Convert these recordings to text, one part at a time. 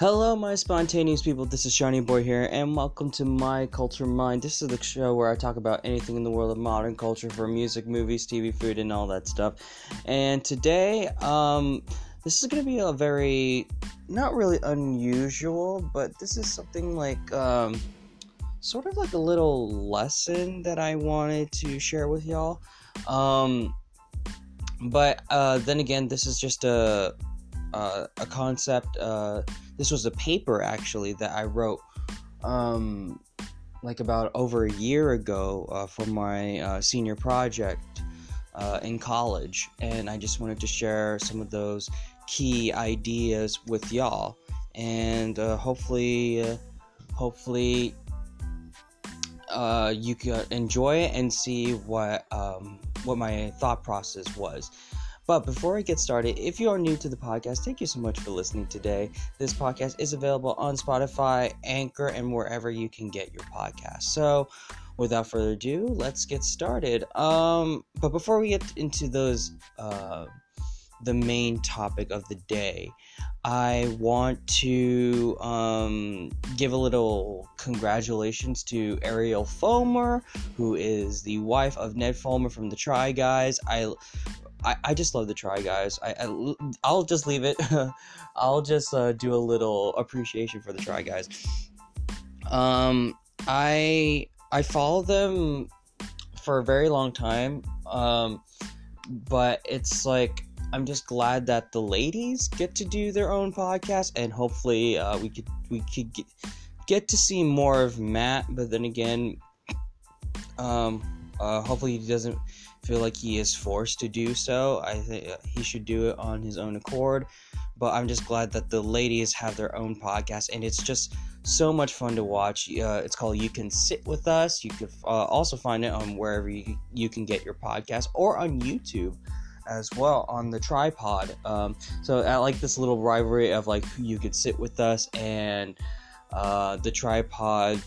Hello, my spontaneous people. This is Seanie Boi here, and welcome to My Culture Mind. This is the show where I talk about anything in the world of modern culture, from music, movies, TV, food, and all that stuff. And today, um, this is going to be a very not really unusual, but this is something like um, sort of like a little lesson that I wanted to share with y'all. Um, but uh, then again, this is just a uh, a concept. Uh, this was a paper actually that I wrote um, like about over a year ago uh, for my uh, senior project uh, in college, and I just wanted to share some of those key ideas with y'all, and uh, hopefully, hopefully. you can enjoy it and see what um, what my thought process was. But before I get started, if you are new to the podcast, thank you so much for listening today. This podcast is available on Spotify, Anchor, and wherever you can get your podcast. So, without further ado, let's get started. Um, but before we get into those, uh, the main topic of the day, I want to um, give a little congratulations to Ariel Fulmer, who is the wife of Ned Fulmer from the Try Guys. I I, I just love the try guys. I, I will just leave it. I'll just uh, do a little appreciation for the try guys. Um i i follow them for a very long time um but it's like i'm just glad that the ladies get to do their own podcast and hopefully uh, we could we could get, get to see more of matt but then again um uh, hopefully he doesn't feel like he is forced to do so. I think uh, he should do it on his own accord. But I'm just glad that the ladies have their own podcast, and it's just so much fun to watch. Uh, it's called You Can Sit With Us. You can uh, also find it on wherever you, you can get your podcast or on YouTube as well on the TryPod. Um, so I like this little rivalry of like you could sit with us and uh, the TryPod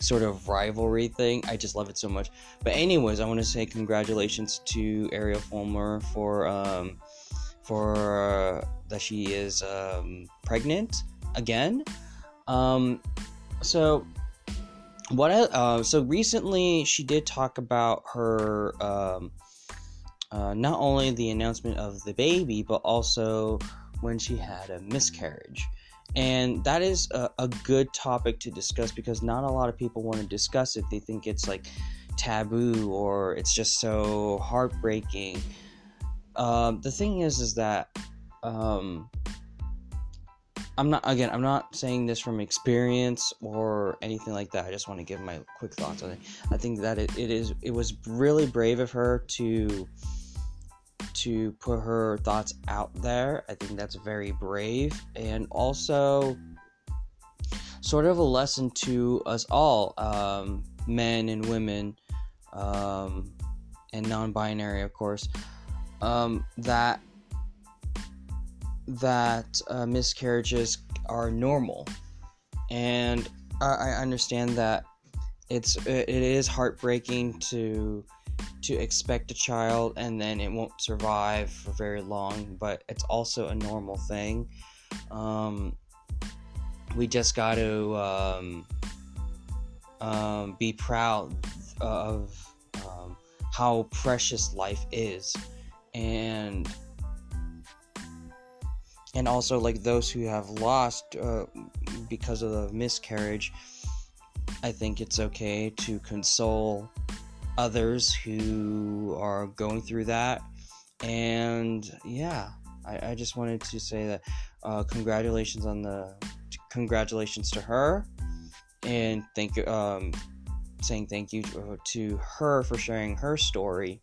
sort of rivalry thing. I just love it so much. But anyways, I want to say congratulations to Ariel Fulmer for um, for uh, that she is um, pregnant again. Um, so what I uh, so recently she did talk about her um, uh, not only the announcement of the baby but also when she had a miscarriage and that is a, a, good topic to discuss because not a lot of people want to discuss it they think it's like taboo or it's just so heartbreaking. Um, the thing is is that um, i'm not again i'm not saying this from experience or anything like that. I just want to give my quick thoughts on it. I think that it, it is it was really brave of her to to put her thoughts out there. I think that's very brave and also sort of a lesson to us all, um, men and women, um, and non-binary, of course, um, that that uh, miscarriages are normal, and I, I understand that it's it is heartbreaking to to expect a child and then it won't survive for very long, but it's also a normal thing. Um, we just got to um, um, be proud of um, how precious life is, and and also like those who have lost uh, because of the miscarriage. I think it's okay to console others who are going through that. And yeah, I, I just wanted to say that uh, congratulations on the congratulations to her, and thank um, saying thank you to, uh, to her for sharing her story.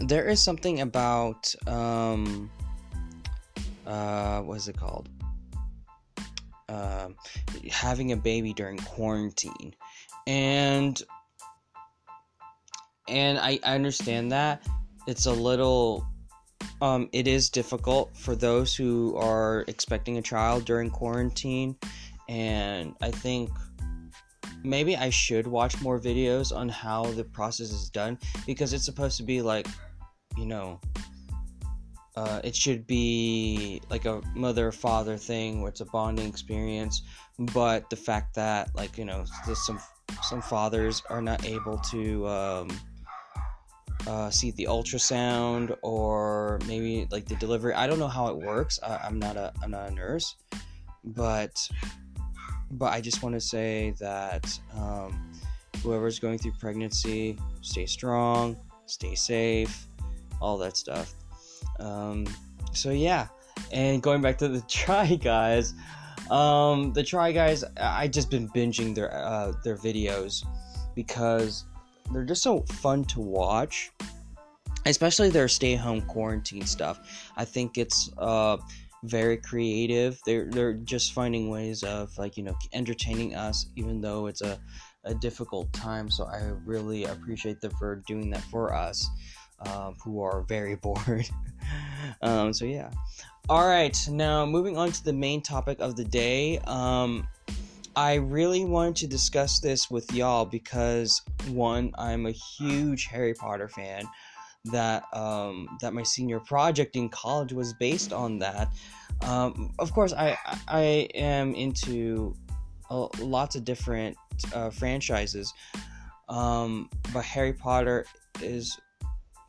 There is something about um, uh, what is it called? Um, having a baby during quarantine, and and I, I understand that. It's a little um, it is difficult for those who are expecting a child during quarantine and i think maybe i should watch more videos on how the process is done because it's supposed to be like you know uh, it should be like a mother father thing where it's a bonding experience but the fact that like you know some some fathers are not able to um, uh, see the ultrasound or maybe like the delivery. I don't know how it works. I, i'm not a i'm not a nurse. But but i just want to say that um, whoever's going through pregnancy stay strong stay safe all that stuff. Um, so yeah, and going back to the Try Guys, um, the Try Guys, I just been binging their uh, their videos because they're just so fun to watch, especially their stay home quarantine stuff. I think it's uh, very creative. They're they're just finding ways of like you know entertaining us, even though it's a a difficult time. So I really appreciate them for doing that for us um, who are very bored. um, so yeah. All right, now moving on to the main topic of the day. Um, I really wanted to discuss this with y'all because one, I'm a huge Harry Potter fan. That um, that my senior project in college was based on that. Um, of course, I I am into uh, lots of different uh, franchises, um, but Harry Potter is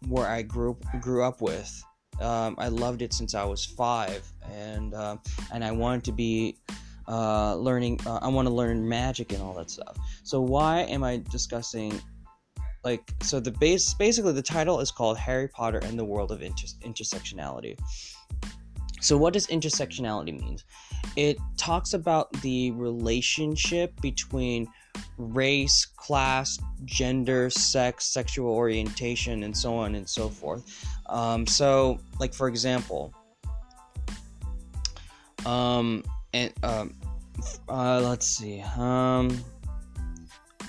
where I grew grew up with. Um, I loved it since I was five, and uh, and I wanted to be uh, learning. Uh, I want to learn magic and all that stuff. So why am I discussing? Like so, the base basically the title is called Harry Potter and the World of Inter- Intersectionality. So, what does intersectionality mean? It talks about the relationship between race, class, gender, sex, sexual orientation, and so on and so forth. Um, so, like for example, um, and um, uh, let's see, um,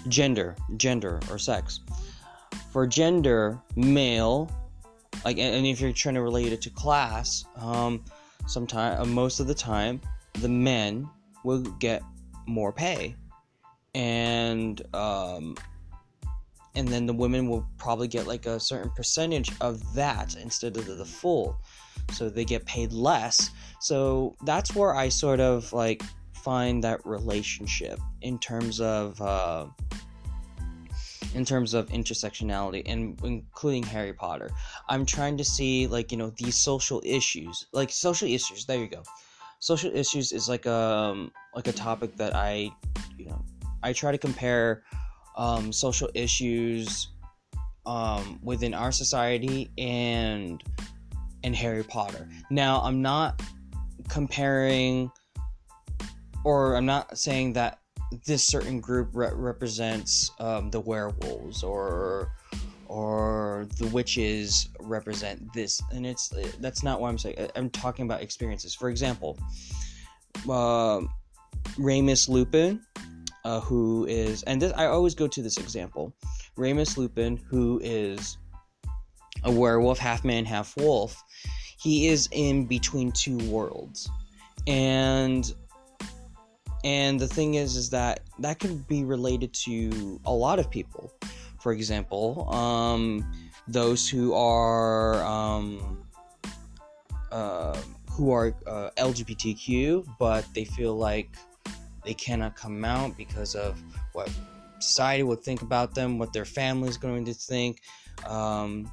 gender, gender or sex. For gender, male, like, and if you're trying to relate it to class, um, sometime, uh, most of the time, the men will get more pay and um, and then the women will probably get like a certain percentage of that instead of the full so they get paid less. So that's where i sort of like find that relationship in terms of uh, in terms of intersectionality and including harry potter. I'm trying to see like you know these social issues like social issues there you go. Social issues is like a um, like a topic that i you know I try to compare um, social issues um, within our society and and Harry Potter. Now, I'm not comparing, or I'm not saying that this certain group re- represents um, the werewolves or or the witches represent this, and it's that's not what I'm saying. I'm talking about experiences. For example, uh, Remus Lupin uh, who is, and this, I always go to this example Remus Lupin, who is a werewolf, half man, half wolf. He is in between two worlds, and and the thing is, is that that can be related to a lot of people. For example, um, those who are um, uh, who are uh, LGBTQ, but they feel like they cannot come out because of what society would think about them, what their family is going to think. Um,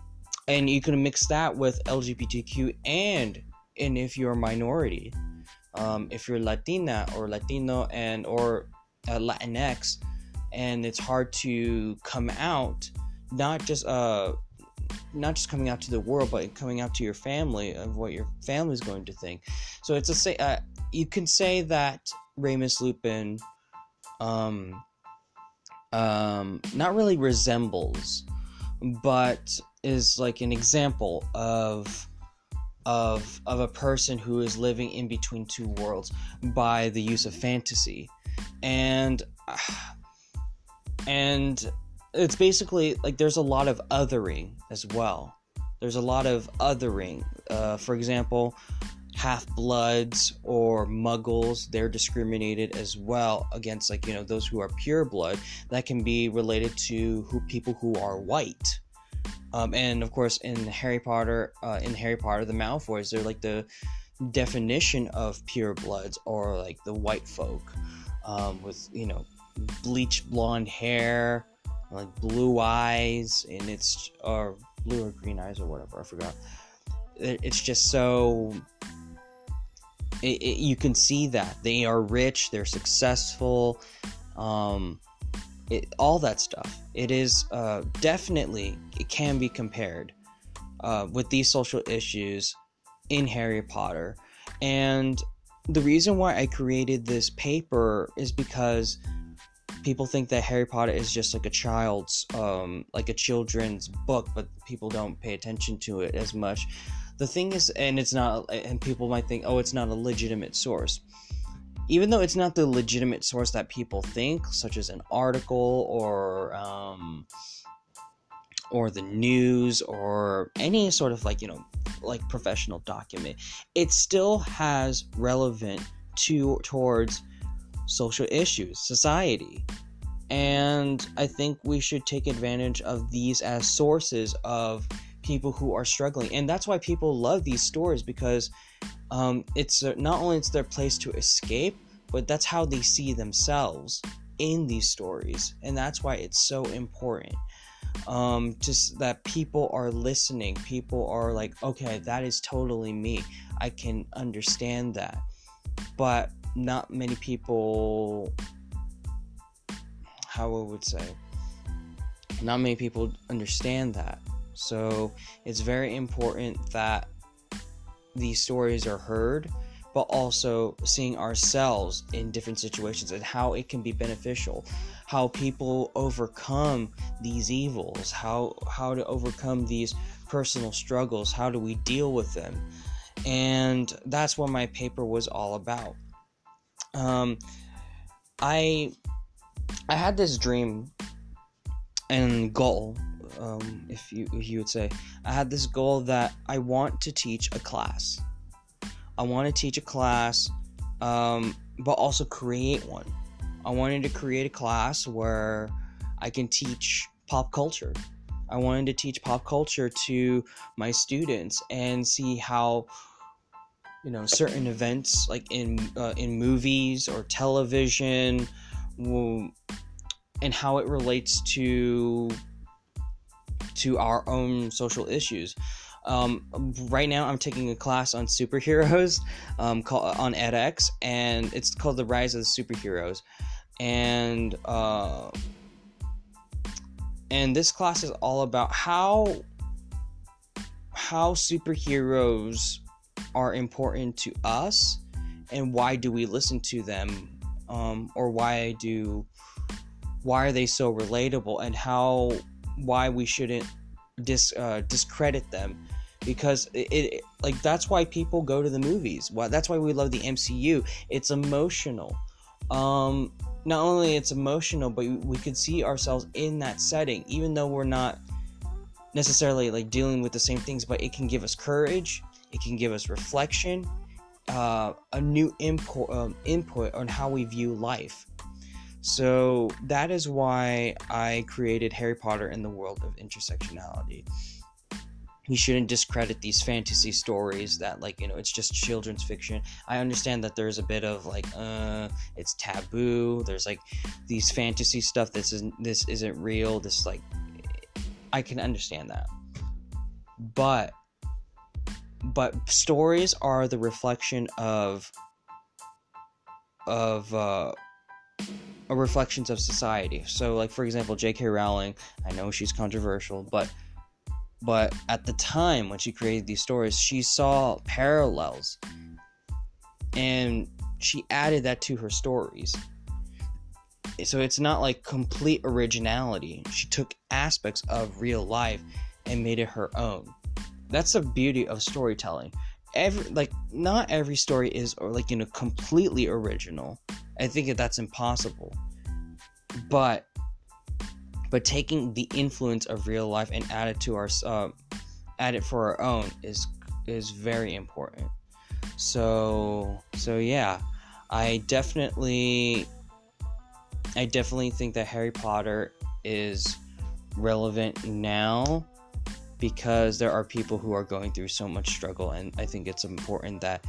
and you can mix that with LGBTQ and and if you're a minority, um, if you're Latina or Latino and or uh, Latinx, and it's hard to come out, not just uh, not just coming out to the world, but coming out to your family of what your family is going to think. So it's a say. Uh, you can say that Remus Lupin um um not really resembles but is like an example of of of a person who is living in between two worlds by the use of fantasy. And and it's basically like there's a lot of othering as well. There's a lot of othering. Uh, for example half bloods or muggles they're discriminated as well against like you know those who are pure blood that can be related to who people who are white Um, and of course, in Harry Potter, uh, in Harry Potter, the Malfoys, they're like the definition of pure bloods or like the white folk um, with you know bleached blonde hair, like blue eyes, and it's or blue or green eyes or whatever. I forgot. It, it's just so. It, it, you can see that they are rich, they're successful, um, all that stuff. It is uh, definitely it can be compared uh, with these social issues in Harry Potter, and the reason why I created this paper is because people think that Harry Potter is just like a child's, um, like a children's book, but people don't pay attention to it as much. The thing is, and it's not, and people might think, oh, it's not a legitimate source. Even though it's not the legitimate source that people think, such as an article or, um, or the news or any sort of like, you know, like professional document, it still has relevant to towards social issues, society. And I think we should take advantage of these as sources of people who are struggling. And that's why people love these stories because um, it's uh, not only it's their place to escape, but that's how they see themselves in these stories. And that's why it's so important. Um, just that people are listening. People are like, okay, that is totally me. I can understand that. But not many people how I would say not many people understand that. So it's very important that these stories are heard, but also seeing ourselves in different situations and how it can be beneficial, how people overcome these evils, how how to overcome these personal struggles, how do we deal with them? And that's what my paper was all about. Um, I I had this dream and goal, um, if you you would say, I had this goal that I want to teach a class. I want to teach a class, um, but also create one. I wanted to create a class where I can teach pop culture. I wanted to teach pop culture to my students and see how you know certain events like in uh, in movies or television will, and how it relates to to our own social issues. Um, right now i'm taking a class on superheroes um, called, on edx and it's called the rise of the superheroes. And uh, and this class is all about how how superheroes are important to us and why do we listen to them um, or why do why are they so relatable and how why we shouldn't dis, uh, discredit them. Because it, it, like that's why people go to the movies. Why that's why we love the mcu it's emotional. Um not only it's emotional but we could see ourselves in that setting even though we're not necessarily like dealing with the same things but it can give us courage. It can give us reflection, uh, a new input, um, input on how we view life. So that is why I created Harry Potter in the world of intersectionality. We shouldn't discredit these fantasy stories that, like, you know, it's just children's fiction. I understand that there's a bit of like, uh, it's taboo. There's like these fantasy stuff. This isn't this isn't real. This like, I can understand that, but but stories are the reflection of of uh, reflections of society. So, like for example, J.K. Rowling. I know she's controversial, but but at the time when she created these stories, she saw parallels, and she added that to her stories. So it's not like complete originality. She took aspects of real life and made it her own that's the beauty of storytelling every like not every story is or like you know completely original. I think that that's impossible. But but taking the influence of real life and add it to our uh, add it for our own is is very important. So so yeah. I definitely i definitely think that harry potter is relevant now because there are people who are going through so much struggle, and I think it's important that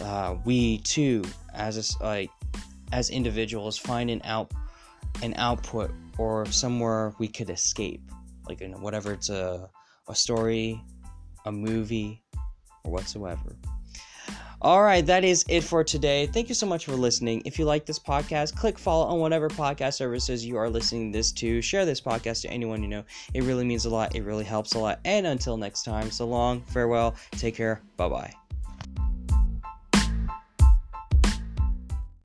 uh, we too, as a, like as individuals, find an out an output or somewhere we could escape, like in whatever it's a a story, a movie, or whatsoever. All right, that is it for today. Thank you so much for listening. If you like this podcast, click follow on whatever podcast services you are listening this to. Share this podcast to anyone you know. It really means a lot. It really helps a lot. And until next time, so long, farewell, take care, bye bye.